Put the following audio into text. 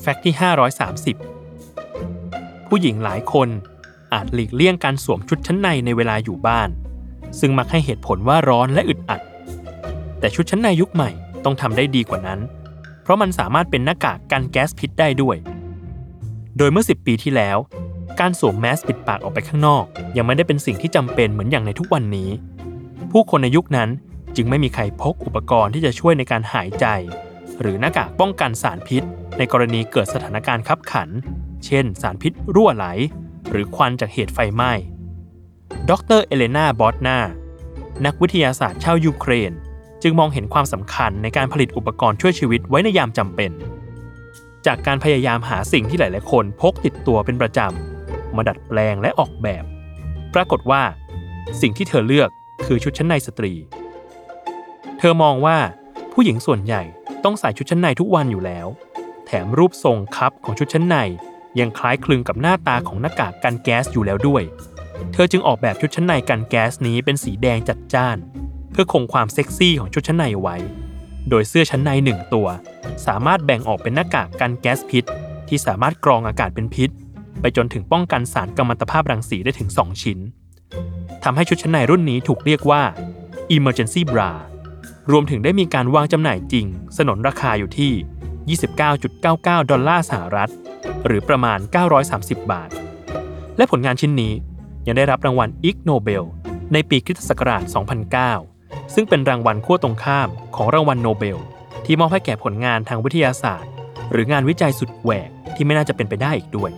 แฟกต์ที่ 530 ผู้หญิงหลายคนอาจหลีกเลี่ยงการสวมชุดชั้นในในเวลาอยู่บ้าน ซึ่งมักให้เหตุผลว่าร้อนและอึดอัด แต่ชุดชั้นในยุคใหม่ต้องทำได้ดีกว่านั้น เพราะมันสามารถเป็นหน้ากากกันแก๊สพิษได้ด้วย โดยเมื่อ 10 ปีที่แล้ว การสวมแมสปิดปากออกไปข้างนอก ยังไม่ได้เป็นสิ่งที่จำเป็นเหมือนอย่างในทุกวันนี้ ผู้คนในยุคนั้นจึงไม่มีใครพกอุปกรณ์ที่จะช่วยในการหายใจ หรือหน้ากากป้องกันสารพิษ ในกรณีเกิดสถานการณ์ขับขัน เช่น สารพิษรั่วไหล หรือควันจากเหตุไฟไหม้ ดรเอเลนาบอตนา นักวิทยาศาสตร์ชาวยูเครน จึงมองเห็นความสำคัญในการผลิตอุปกรณ์ช่วยชีวิตไว้ในยามจำเป็น จากการพยายามหาสิ่งที่หลาย ๆ คนพกติดตัวเป็นประจำ มาดัดแปลงและออกแบบ ปรากฏว่า สิ่งที่เธอเลือกคือชุดชั้นในสตรี เธอมองว่าผู้หญิงส่วนใหญ่ต้องใส่ชุดชั้นในทุกวันอยู่แล้ว แถมรูปทรงคับของชุดชั้นใน ยังคล้ายคลึงกับหน้าตาของหน้ากากกันแก๊สอยู่แล้วด้วย เธอจึงออกแบบชุดชั้นในกันแก๊สนี้เป็นสีแดงจัดจ้าน เพื่อคงความเซ็กซี่ของชุดชั้นในไว้ โดยเสื้อชั้นในหนึ่งตัว สามารถแบ่งออกเป็นหน้ากากกันแก๊สพิษ ที่สามารถกรองอากาศเป็นพิษ ไปจนถึงป้องกันสารกัมมันตภาพรังสีได้ถึง 2 ชิ้นทำให้ชุดชั้นในรุ่นนี้ถูกเรียกว่า Emergency Bra รวมถึงได้มีการวางจำหน่ายจริง สนนราคาอยู่ที่ 29.99 ดอลลาร์สหรัฐ หรือประมาณ 930 บาท และผลงานชิ้นนี้ยังได้รับรางวัลอิกโนเบลในปีคริสตศักราช 2009 ซึ่งเป็นรางวัลขั้วตรงข้ามของรางวัลโนเบล ที่มอบให้แก่ผลงานทางวิทยาศาสตร์ หรืองานวิจัยสุดแหวกที่ไม่น่าจะเป็นไปได้อีกด้วย